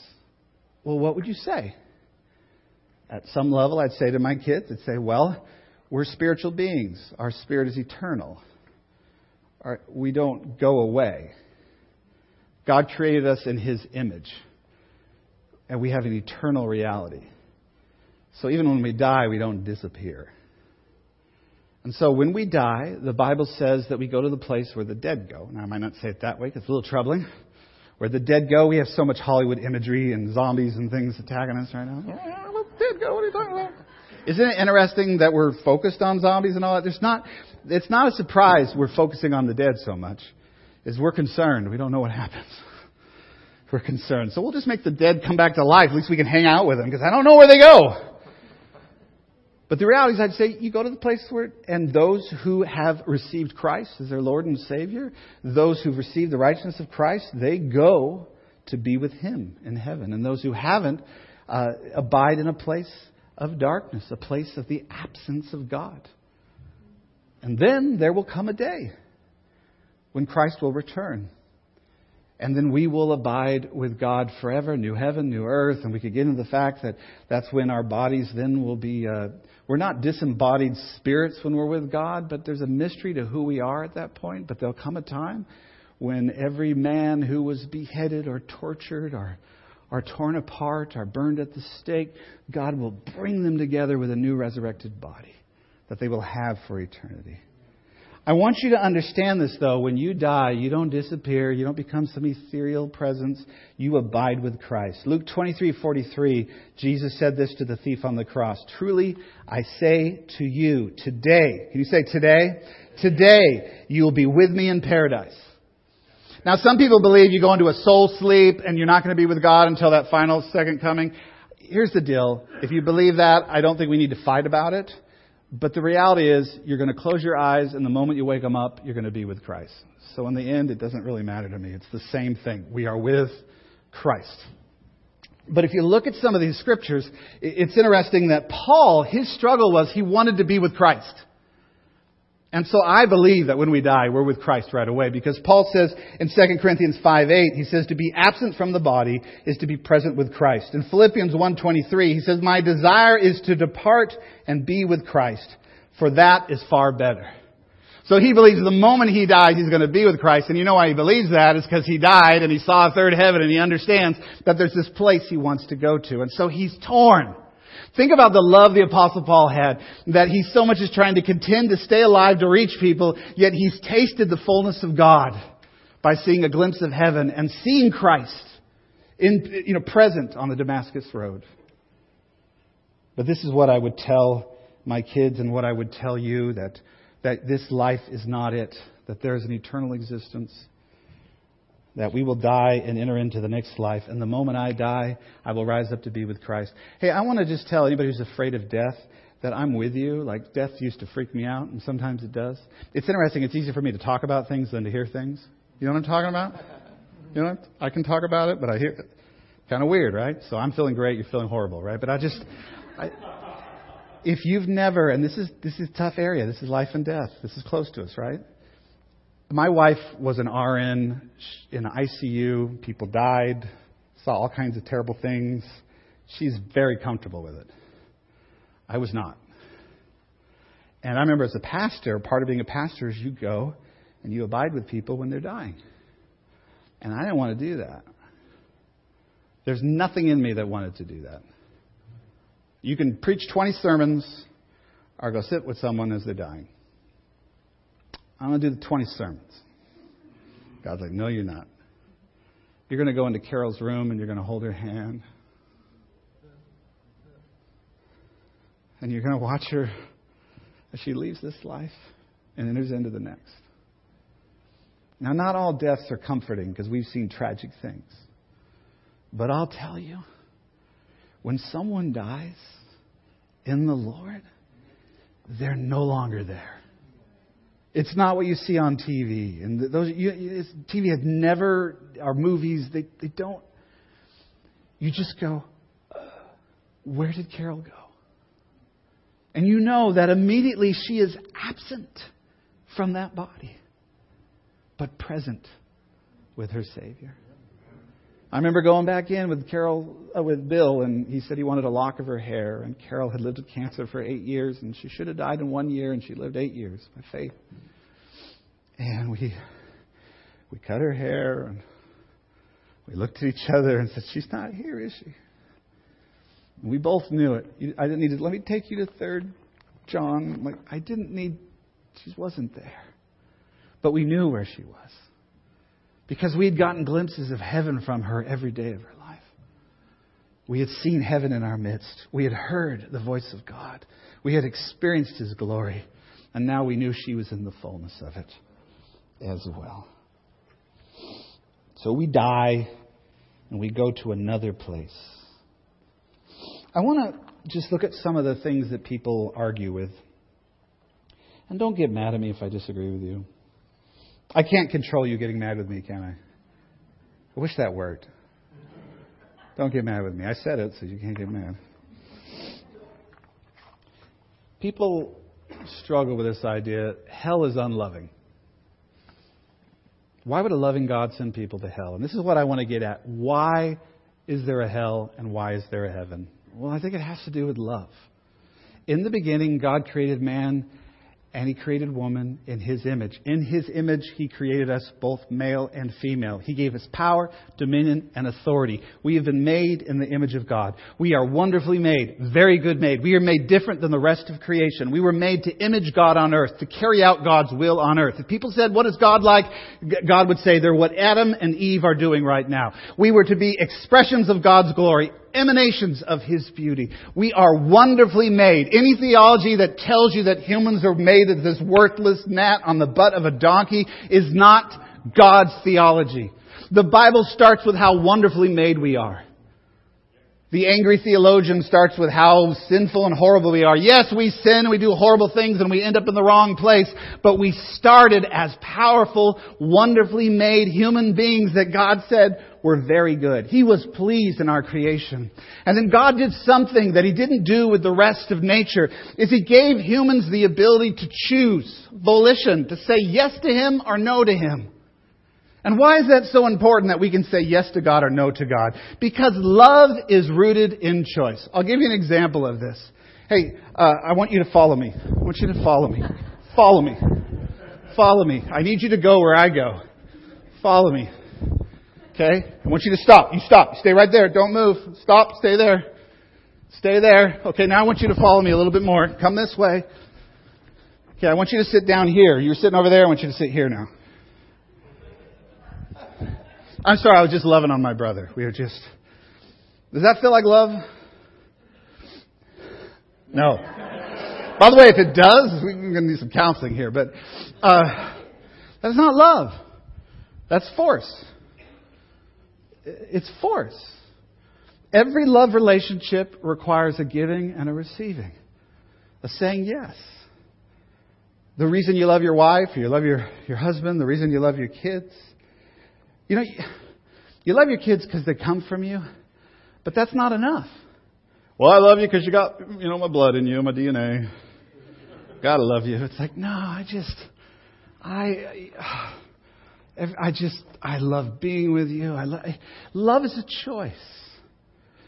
Well, what would you say? At some level, I'd say to my kids, I'd say, well, we're spiritual beings. Our spirit is eternal. Our, we don't go away. God created us in His image, and we have an eternal reality. So even when we die, we don't disappear. And so when we die, the Bible says that we go to the place where the dead go. Now, I might not say it that way it's a little troubling. Where the dead go, we have so much Hollywood imagery and zombies and things attacking us right now. Where the dead go? What are you talking about? Isn't it interesting that we're focused on zombies and all that? There's not, it's not a surprise we're focusing on the dead so much. Is we're concerned. We don't know what happens. We're concerned. So we'll just make the dead come back to life. At least we can hang out with them because I don't know where they go. But the reality is, I'd say you go to the place where, and those who have received Christ as their Lord and Savior, those who've received the righteousness of Christ, they go to be with Him in heaven. And those who haven't uh, abide in a place of darkness, a place of the absence of God. And then there will come a day when Christ will return. And then we will abide with God forever, new heaven, new earth. And we could get into the fact that that's when our bodies then will be. Uh, we're not disembodied spirits when we're with God, but there's a mystery to who we are at that point. But there'll come a time when every man who was beheaded or tortured or, or torn apart or burned at the stake, God will bring them together with a new resurrected body that they will have for eternity. I want you to understand this, though. When you die, you don't disappear. You don't become some ethereal presence. You abide with Christ. Luke 23:43, Jesus said this to the thief on the cross. Truly, I say to you, today, can you say today? Today, you will be with me in paradise. Now, some people believe you go into a soul sleep and you're not going to be with God until that final second coming. Here's the deal. If you believe that, I don't think we need to fight about it. But the reality is, you're going to close your eyes, and the moment you wake them up, you're going to be with Christ. So in the end, it doesn't really matter to me. It's the same thing. We are with Christ. But if you look at some of these scriptures, it's interesting that Paul, his struggle was he wanted to be with Christ. And so I believe that when we die, we're with Christ right away because Paul says in 2 Corinthians 5 8, he says to be absent from the body is to be present with Christ. In Philippians 1.23, he says, my desire is to depart and be with Christ, for that is far better. So he believes the moment he dies, he's going to be with Christ. And you know why he believes that is because he died and he saw a third heaven and he understands that there's this place he wants to go to. And so he's torn. Think about the love the apostle Paul had, that he so much is trying to contend to stay alive to reach people, yet he's tasted the fullness of God by seeing a glimpse of heaven and seeing Christ in, you know, present on the Damascus road. But this is what I would tell my kids and what I would tell you that, that this life is not it, that there is an eternal existence that we will die and enter into the next life. And the moment I die, I will rise up to be with Christ. Hey, I want to just tell anybody who's afraid of death that I'm with you. Like, death used to freak me out, and sometimes it does. It's interesting. It's easier for me to talk about things than to hear things. You know what I'm talking about? You know, what? I can talk about it, but I hear it. Kind of weird, right? So I'm feeling great, you're feeling horrible, right? But I just, I, if you've never, and this is this is tough area. This is life and death. This is close to us, right? My wife was an RN in ICU. People died, saw all kinds of terrible things. She's very comfortable with it. I was not. And I remember as a pastor, part of being a pastor is you go and you abide with people when they're dying. And I didn't want to do that. There's nothing in me that wanted to do that. You can preach 20 sermons or go sit with someone as they're dying. I'm going to do the 20 sermons. God's like, no, you're not. You're going to go into Carol's room and you're going to hold her hand. And you're going to watch her as she leaves this life and enters into the next. Now, not all deaths are comforting because we've seen tragic things. But I'll tell you, when someone dies in the Lord, they're no longer there. It's not what you see on TV. And those you, TV has never, our movies, they, they don't. You just go, uh, where did Carol go? And you know that immediately she is absent from that body, but present with her Savior. I remember going back in with Carol, uh, with Bill, and he said he wanted a lock of her hair. And Carol had lived with cancer for eight years, and she should have died in one year, and she lived eight years by faith. And we we cut her hair, and we looked at each other and said, "She's not here, is she?" And we both knew it. I didn't need to. Let me take you to Third John. Like I didn't need. She wasn't there, but we knew where she was because we had gotten glimpses of heaven from her every day of her life. We had seen heaven in our midst. We had heard the voice of God. We had experienced His glory. And now we knew she was in the fullness of it as well. So we die and we go to another place. I want to just look at some of the things that people argue with. And don't get mad at me if I disagree with you. I can't control you getting mad with me, can I? I wish that worked. Don't get mad with me. I said it, so you can't get mad. People struggle with this idea hell is unloving. Why would a loving God send people to hell? And this is what I want to get at. Why is there a hell and why is there a heaven? Well, I think it has to do with love. In the beginning, God created man and he created woman in his image. In his image, he created us both male and female. He gave us power, dominion, and authority. We have been made in the image of God. We are wonderfully made, very good made. We are made different than the rest of creation. We were made to image God on earth, to carry out God's will on earth. If people said, what is God like? God would say, they're what Adam and Eve are doing right now. We were to be expressions of God's glory emanations of His beauty. We are wonderfully made. Any theology that tells you that humans are made of this worthless gnat on the butt of a donkey is not God's theology. The Bible starts with how wonderfully made we are. The angry theologian starts with how sinful and horrible we are. Yes, we sin, we do horrible things, and we end up in the wrong place, but we started as powerful, wonderfully made human beings that God said were very good. He was pleased in our creation. And then God did something that He didn't do with the rest of nature, is He gave humans the ability to choose, volition, to say yes to Him or no to Him. And why is that so important that we can say yes to God or no to God? Because love is rooted in choice. I'll give you an example of this. Hey, uh, I want you to follow me. I want you to follow me. Follow me. Follow me. I need you to go where I go. Follow me. Okay? I want you to stop. You stop. Stay right there. Don't move. Stop. Stay there. Stay there. Okay, now I want you to follow me a little bit more. Come this way. Okay, I want you to sit down here. You're sitting over there. I want you to sit here now. I'm sorry, I was just loving on my brother. We were just. Does that feel like love? No. By the way, if it does, we're going to need some counseling here, but uh, that's not love. That's force. It's force. Every love relationship requires a giving and a receiving, a saying yes. The reason you love your wife, you love your, your husband, the reason you love your kids, you know, you love your kids because they come from you, but that's not enough. Well, I love you because you got, you know, my blood in you, my DNA. Gotta love you. It's like, no, I just, I, I just, I love being with you. I love, love is a choice.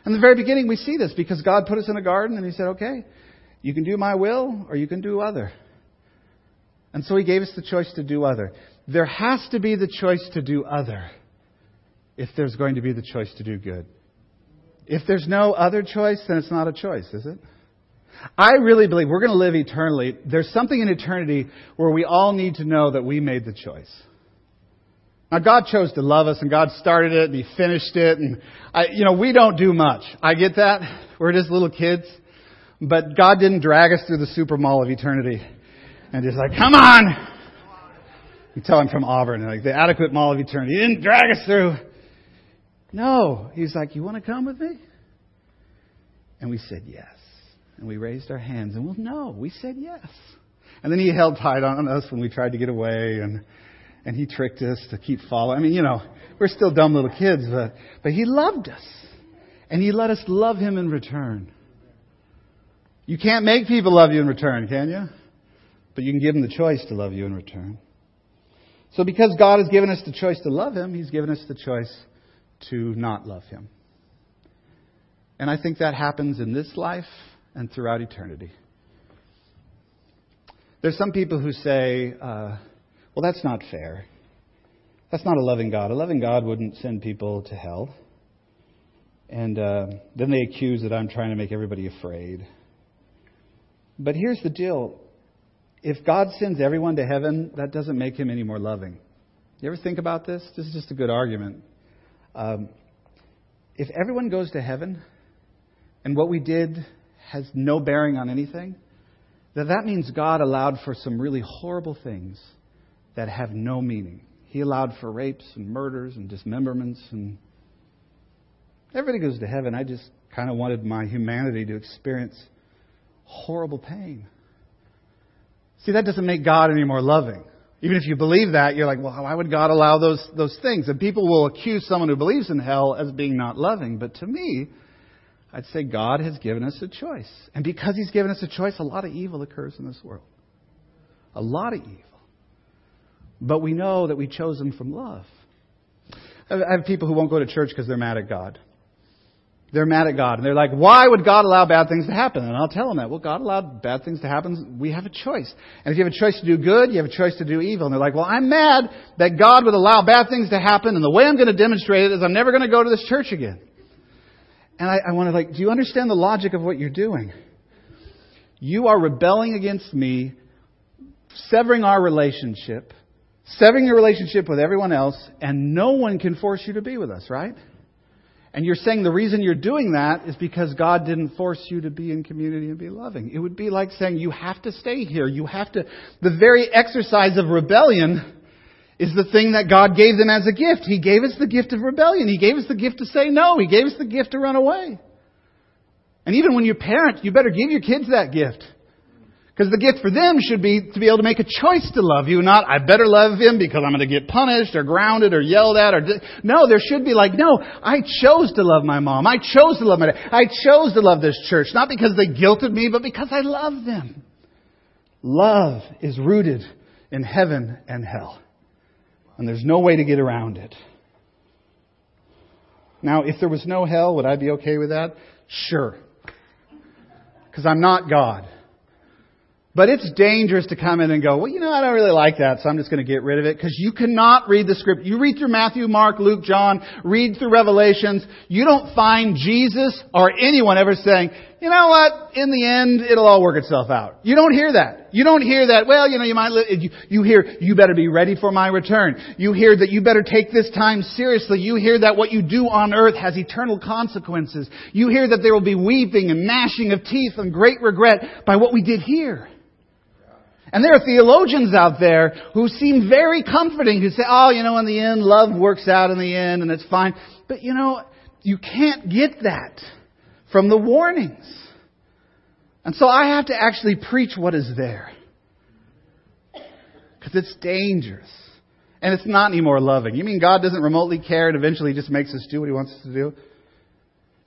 In the very beginning, we see this because God put us in a garden and He said, okay, you can do my will or you can do other. And so He gave us the choice to do other. There has to be the choice to do other if there's going to be the choice to do good. If there's no other choice, then it's not a choice, is it? I really believe we're going to live eternally. There's something in eternity where we all need to know that we made the choice. Now, God chose to love us, and God started it, and He finished it, and I, you know, we don't do much. I get that. We're just little kids, but God didn't drag us through the super mall of eternity, and just like, come on. You tell him from Auburn, like the adequate mall of eternity. He didn't drag us through. No. He's like, You want to come with me? And we said yes. And we raised our hands and well, no, we said yes. And then he held tight on us when we tried to get away and and he tricked us to keep following. I mean, you know, we're still dumb little kids, but but he loved us. And he let us love him in return. You can't make people love you in return, can you? But you can give them the choice to love you in return. So because God has given us the choice to love him, he's given us the choice to not love him. And I think that happens in this life and throughout eternity. There's some people who say, uh, well, that's not fair. That's not a loving God. A loving God wouldn't send people to hell. And uh, then they accuse that I'm trying to make everybody afraid. But here's the deal if God sends everyone to heaven, that doesn't make him any more loving. You ever think about this? This is just a good argument. Um, if everyone goes to heaven and what we did has no bearing on anything, then that means God allowed for some really horrible things that have no meaning. He allowed for rapes and murders and dismemberments and everybody goes to heaven. I just kind of wanted my humanity to experience horrible pain. See, that doesn't make God any more loving. Even if you believe that, you're like, well, why would God allow those, those things? And people will accuse someone who believes in hell as being not loving. But to me, I'd say God has given us a choice. And because He's given us a choice, a lot of evil occurs in this world. A lot of evil. But we know that we chose them from love. I have people who won't go to church because they're mad at God. They're mad at God. And they're like, why would God allow bad things to happen? And I'll tell them that. Well, God allowed bad things to happen. We have a choice. And if you have a choice to do good, you have a choice to do evil. And they're like, well, I'm mad that God would allow bad things to happen. And the way I'm going to demonstrate it is I'm never going to go to this church again. And I, I want to like, do you understand the logic of what you're doing? You are rebelling against me, severing our relationship, severing your relationship with everyone else, and no one can force you to be with us, right? And you're saying the reason you're doing that is because God didn't force you to be in community and be loving. It would be like saying you have to stay here. You have to. The very exercise of rebellion is the thing that God gave them as a gift. He gave us the gift of rebellion. He gave us the gift to say no. He gave us the gift to run away. And even when you parent, you better give your kids that gift. Because the gift for them should be to be able to make a choice to love you, not I better love him because I'm going to get punished or grounded or yelled at or no. There should be like no. I chose to love my mom. I chose to love my dad. I chose to love this church not because they guilted me, but because I love them. Love is rooted in heaven and hell, and there's no way to get around it. Now, if there was no hell, would I be okay with that? Sure. Because I'm not God. But it's dangerous to come in and go, well, you know, I don't really like that, so I'm just going to get rid of it. Because you cannot read the script. You read through Matthew, Mark, Luke, John, read through Revelations. You don't find Jesus or anyone ever saying, you know what, in the end, it'll all work itself out. You don't hear that. You don't hear that, well, you know, you might, you, you hear, you better be ready for my return. You hear that you better take this time seriously. You hear that what you do on earth has eternal consequences. You hear that there will be weeping and gnashing of teeth and great regret by what we did here. And there are theologians out there who seem very comforting, who say, oh, you know, in the end, love works out in the end and it's fine. But you know, you can't get that from the warnings. And so I have to actually preach what is there. Because it's dangerous. And it's not any more loving. You mean God doesn't remotely care and eventually just makes us do what He wants us to do?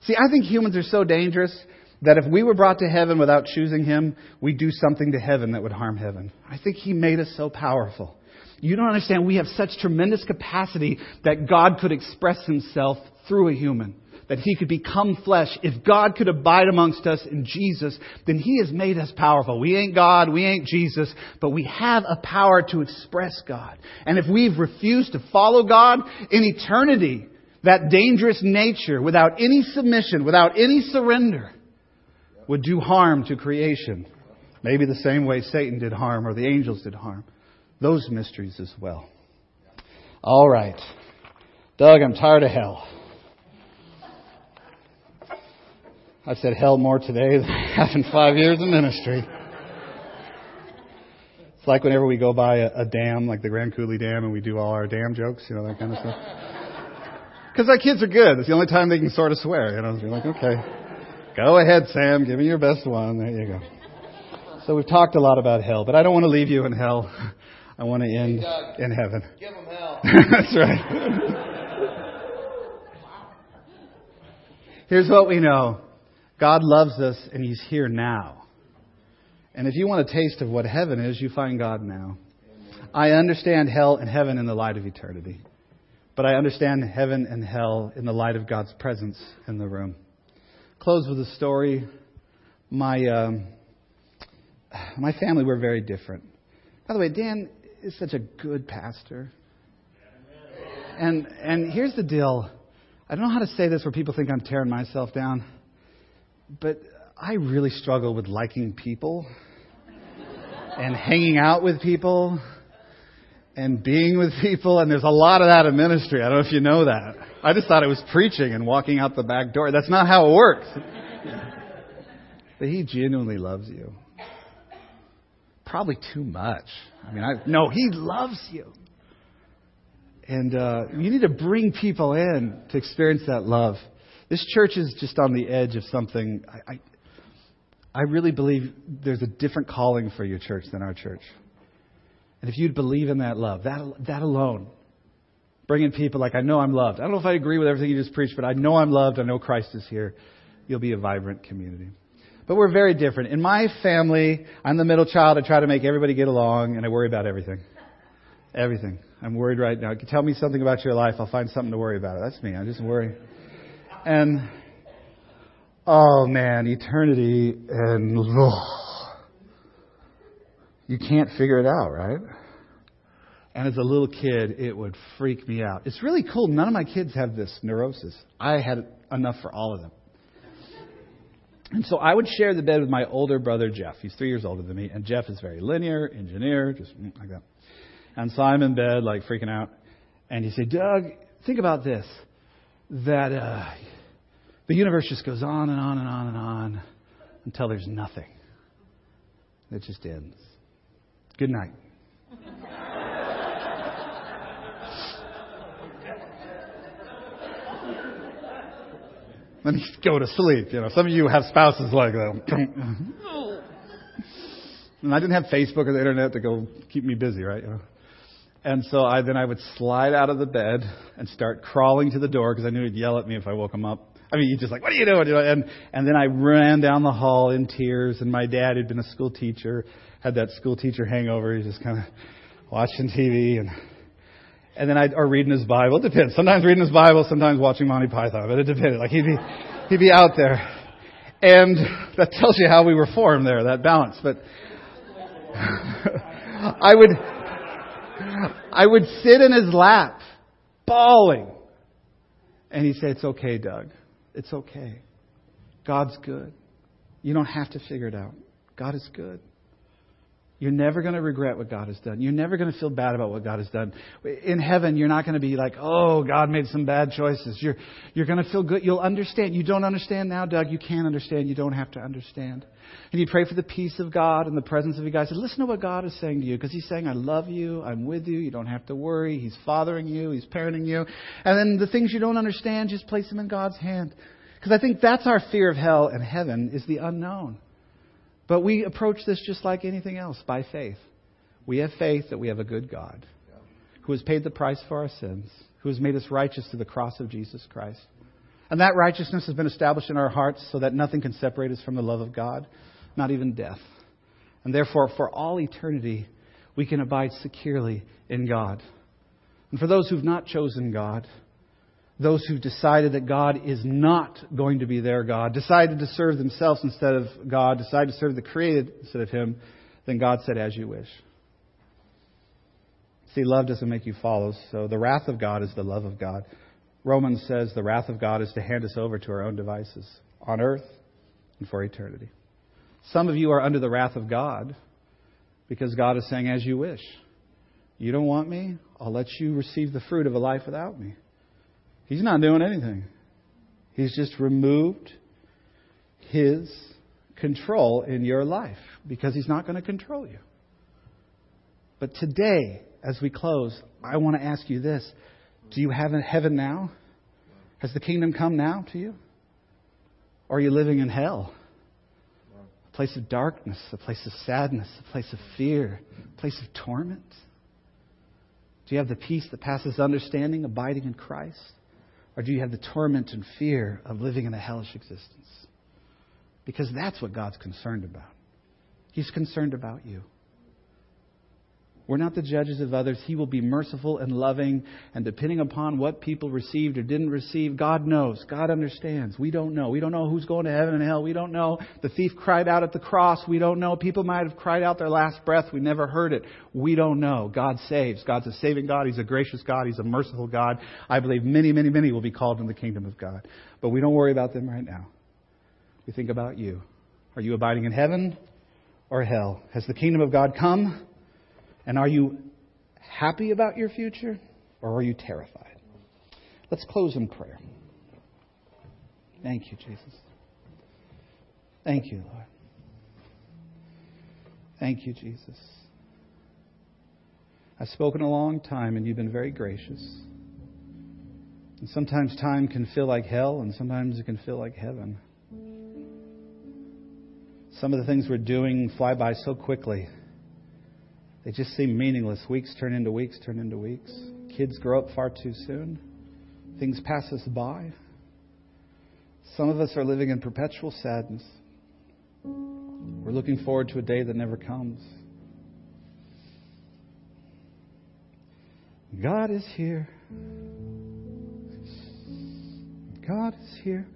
See, I think humans are so dangerous that if we were brought to heaven without choosing Him, we'd do something to heaven that would harm heaven. I think He made us so powerful. You don't understand, we have such tremendous capacity that God could express Himself through a human. That He could become flesh. If God could abide amongst us in Jesus, then He has made us powerful. We ain't God, we ain't Jesus, but we have a power to express God. And if we've refused to follow God in eternity, that dangerous nature, without any submission, without any surrender, would do harm to creation. Maybe the same way Satan did harm or the angels did harm. Those mysteries as well. All right. Doug, I'm tired of hell. I've said hell more today than I have in five years in ministry. It's like whenever we go by a, a dam, like the Grand Coulee Dam, and we do all our dam jokes, you know, that kind of stuff. Because our kids are good. It's the only time they can sort of swear, you know. You're like, okay. Go ahead, Sam. Give me your best one. There you go. So we've talked a lot about hell, but I don't want to leave you in hell. I want to end
Doug,
in heaven.
Give them hell.
That's right. Here's what we know God loves us, and He's here now. And if you want a taste of what heaven is, you find God now. I understand hell and heaven in the light of eternity. But I understand heaven and hell in the light of God's presence in the room close with a story. My um, my family were very different. By the way, Dan is such a good pastor. And and here's the deal. I don't know how to say this where people think I'm tearing myself down, but I really struggle with liking people and hanging out with people and being with people, and there's a lot of that in ministry. I don't know if you know that. I just thought it was preaching and walking out the back door. That's not how it works. But he genuinely loves you. Probably too much. I mean, I, no, he loves you. And uh, you need to bring people in to experience that love. This church is just on the edge of something. I, I, I really believe there's a different calling for your church than our church. And if you'd believe in that love, that, that alone, bringing people like, I know I'm loved. I don't know if I agree with everything you just preached, but I know I'm loved. I know Christ is here. You'll be a vibrant community. But we're very different. In my family, I'm the middle child. I try to make everybody get along, and I worry about everything. Everything. I'm worried right now. Tell me something about your life. I'll find something to worry about. That's me. I just worry. And, oh man, eternity and, oh, you can't figure it out, right? And as a little kid, it would freak me out. It's really cool. None of my kids have this neurosis. I had enough for all of them. And so I would share the bed with my older brother, Jeff. He's three years older than me. And Jeff is very linear, engineer, just like that. And so I'm in bed, like freaking out. And he said, Doug, think about this that uh, the universe just goes on and on and on and on until there's nothing. It just ends. Good night. Let me go to sleep. You know, some of you have spouses like that. and I didn't have Facebook or the internet to go keep me busy, right? You know? And so I then I would slide out of the bed and start crawling to the door because I knew he'd yell at me if I woke him up. I mean, he's just like, "What are you doing?" you And and then I ran down the hall in tears. And my dad, who'd been a school teacher, had that school teacher hangover. He's just kind of watching TV and and then I or reading his Bible. It depends. Sometimes reading his Bible, sometimes watching Monty Python. But it depended. Like he'd be he'd be out there, and that tells you how we were formed there. That balance. But I would I would sit in his lap, bawling, and he'd say, "It's okay, Doug." It's okay. God's good. You don't have to figure it out. God is good. You're never going to regret what God has done. You're never going to feel bad about what God has done. In heaven, you're not going to be like, oh, God made some bad choices. You're, you're going to feel good. You'll understand. You don't understand now, Doug. You can understand. You don't have to understand. And you pray for the peace of God and the presence of guys. And listen to what God is saying to you because He's saying, I love you. I'm with you. You don't have to worry. He's fathering you. He's parenting you. And then the things you don't understand, just place them in God's hand. Because I think that's our fear of hell and heaven is the unknown. But we approach this just like anything else by faith. We have faith that we have a good God who has paid the price for our sins, who has made us righteous through the cross of Jesus Christ. And that righteousness has been established in our hearts so that nothing can separate us from the love of God, not even death. And therefore, for all eternity, we can abide securely in God. And for those who've not chosen God, those who decided that God is not going to be their God, decided to serve themselves instead of God, decided to serve the created instead of Him, then God said, as you wish. See, love doesn't make you follow, so the wrath of God is the love of God. Romans says the wrath of God is to hand us over to our own devices on earth and for eternity. Some of you are under the wrath of God because God is saying, as you wish. You don't want me? I'll let you receive the fruit of a life without me. He's not doing anything. He's just removed his control in your life because he's not going to control you. But today, as we close, I want to ask you this Do you have heaven now? Has the kingdom come now to you? Or are you living in hell? A place of darkness, a place of sadness, a place of fear, a place of torment? Do you have the peace that passes understanding, abiding in Christ? Or do you have the torment and fear of living in a hellish existence? Because that's what God's concerned about. He's concerned about you. We're not the judges of others. He will be merciful and loving. And depending upon what people received or didn't receive, God knows. God understands. We don't know. We don't know who's going to heaven and hell. We don't know. The thief cried out at the cross. We don't know. People might have cried out their last breath. We never heard it. We don't know. God saves. God's a saving God. He's a gracious God. He's a merciful God. I believe many, many, many will be called in the kingdom of God. But we don't worry about them right now. We think about you. Are you abiding in heaven or hell? Has the kingdom of God come? And are you happy about your future or are you terrified? Let's close in prayer. Thank you, Jesus. Thank you, Lord. Thank you, Jesus. I've spoken a long time and you've been very gracious. And sometimes time can feel like hell and sometimes it can feel like heaven. Some of the things we're doing fly by so quickly. They just seem meaningless. Weeks turn into weeks, turn into weeks. Kids grow up far too soon. Things pass us by. Some of us are living in perpetual sadness. We're looking forward to a day that never comes. God is here. God is here.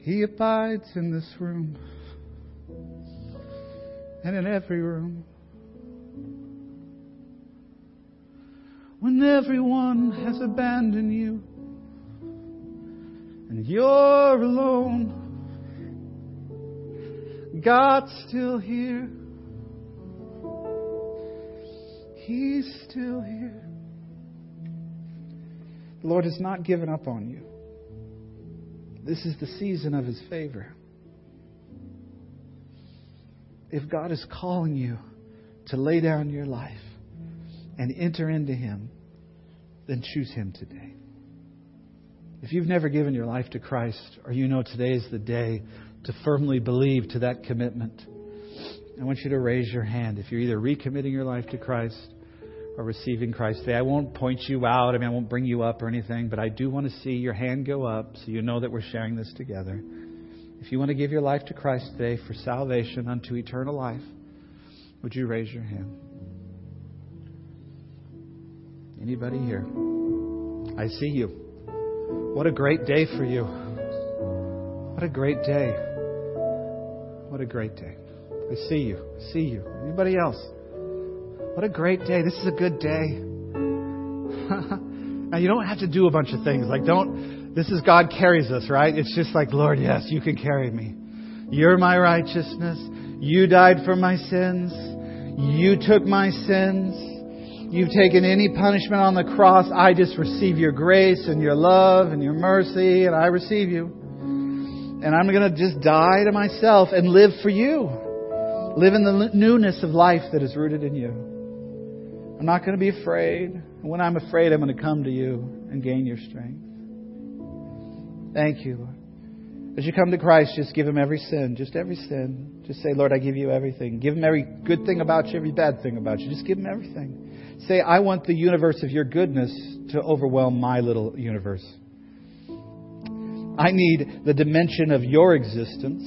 He abides in this room and in every room. When everyone has abandoned you and you're alone, God's still here. He's still here. The Lord has not given up on you. This is the season of His favor if God is calling you to lay down your life and enter into Him, then choose Him today. If you've never given your life to Christ, or you know today is the day to firmly believe to that commitment, I want you to raise your hand if you're either recommitting your life to Christ or receiving Christ today. I won't point you out. I mean, I won't bring you up or anything, but I do want to see your hand go up so you know that we're sharing this together. If you want to give your life to Christ today for salvation unto eternal life, would you raise your hand? Anybody here? I see you. What a great day for you. What a great day. What a great day. I see you. I see you. Anybody else? What a great day. This is a good day. now, you don't have to do a bunch of things. Like, don't, this is God carries us, right? It's just like, Lord, yes, you can carry me. You're my righteousness. You died for my sins. You took my sins. You've taken any punishment on the cross. I just receive your grace and your love and your mercy, and I receive you. And I'm going to just die to myself and live for you. Live in the newness of life that is rooted in you. I'm not going to be afraid. When I'm afraid, I'm going to come to you and gain your strength. Thank you, Lord. As you come to Christ, just give him every sin, just every sin. Just say, Lord, I give you everything. Give him every good thing about you, every bad thing about you. Just give him everything. Say, I want the universe of your goodness to overwhelm my little universe. I need the dimension of your existence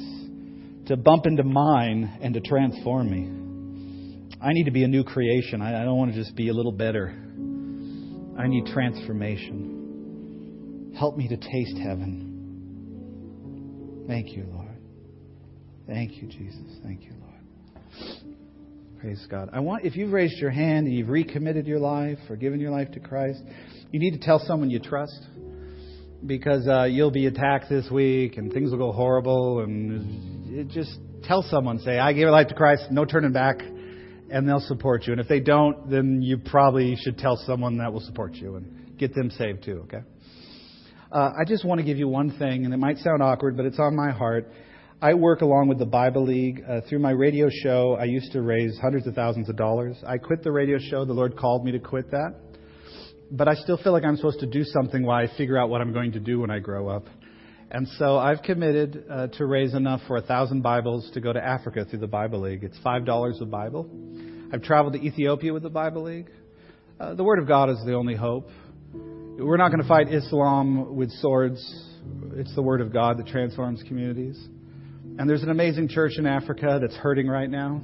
to bump into mine and to transform me. I need to be a new creation. I don't want to just be a little better. I need transformation. Help me to taste heaven. Thank you, Lord. Thank you, Jesus. Thank you, Lord. Praise God. I want if you've raised your hand and you've recommitted your life or given your life to Christ, you need to tell someone you trust because uh, you'll be attacked this week and things will go horrible and just tell someone say I gave my life to Christ, no turning back, and they'll support you. And if they don't, then you probably should tell someone that will support you and get them saved too. Okay. Uh, I just want to give you one thing, and it might sound awkward, but it's on my heart. I work along with the Bible League. Uh, through my radio show, I used to raise hundreds of thousands of dollars. I quit the radio show. The Lord called me to quit that. But I still feel like I'm supposed to do something while I figure out what I'm going to do when I grow up. And so I've committed uh, to raise enough for a thousand Bibles to go to Africa through the Bible League. It's five dollars a Bible. I've traveled to Ethiopia with the Bible League. Uh, the Word of God is the only hope. We're not going to fight Islam with swords. It's the Word of God that transforms communities. And there's an amazing church in Africa that's hurting right now.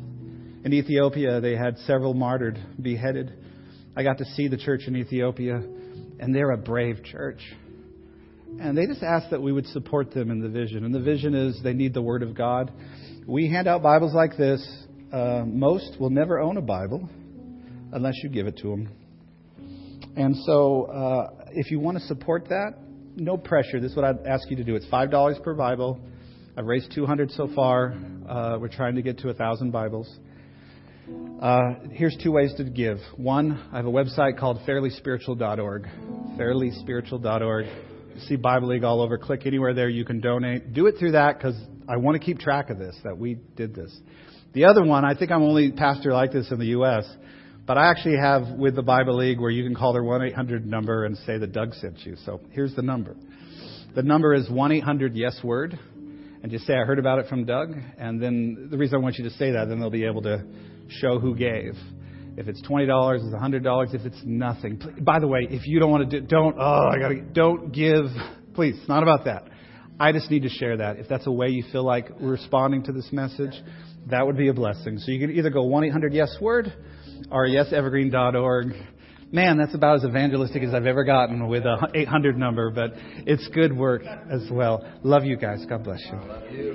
In Ethiopia, they had several martyred, beheaded. I got to see the church in Ethiopia, and they're a brave church. And they just asked that we would support them in the vision. And the vision is they need the Word of God. We hand out Bibles like this. Uh, most will never own a Bible unless you give it to them. And so, uh, if you want to support that, no pressure. This is what I'd ask you to do. It's five dollars per Bible. I've raised 200 so far. Uh, we're trying to get to a thousand Bibles. Uh, here's two ways to give. One, I have a website called fairlyspiritual.org. Fairlyspiritual.org. You see Bible League all over. Click anywhere there. You can donate. Do it through that because I want to keep track of this. That we did this. The other one, I think I'm only pastor like this in the U.S. But I actually have with the Bible League where you can call their 1 800 number and say that Doug sent you. So here's the number. The number is 1 800 Yes Word. And just say, I heard about it from Doug. And then the reason I want you to say that, then they'll be able to show who gave. If it's twenty dollars, it's a hundred dollars. If it's nothing, by the way, if you don't want to do, don't. Oh, I gotta. Don't give. Please, it's not about that. I just need to share that. If that's a way you feel like responding to this message, that would be a blessing. So you can either go one eight hundred Yes Word or yesevergreen.org. Man, that's about as evangelistic as I've ever gotten with a 800 number, but it's good work as well. Love you guys. God bless you.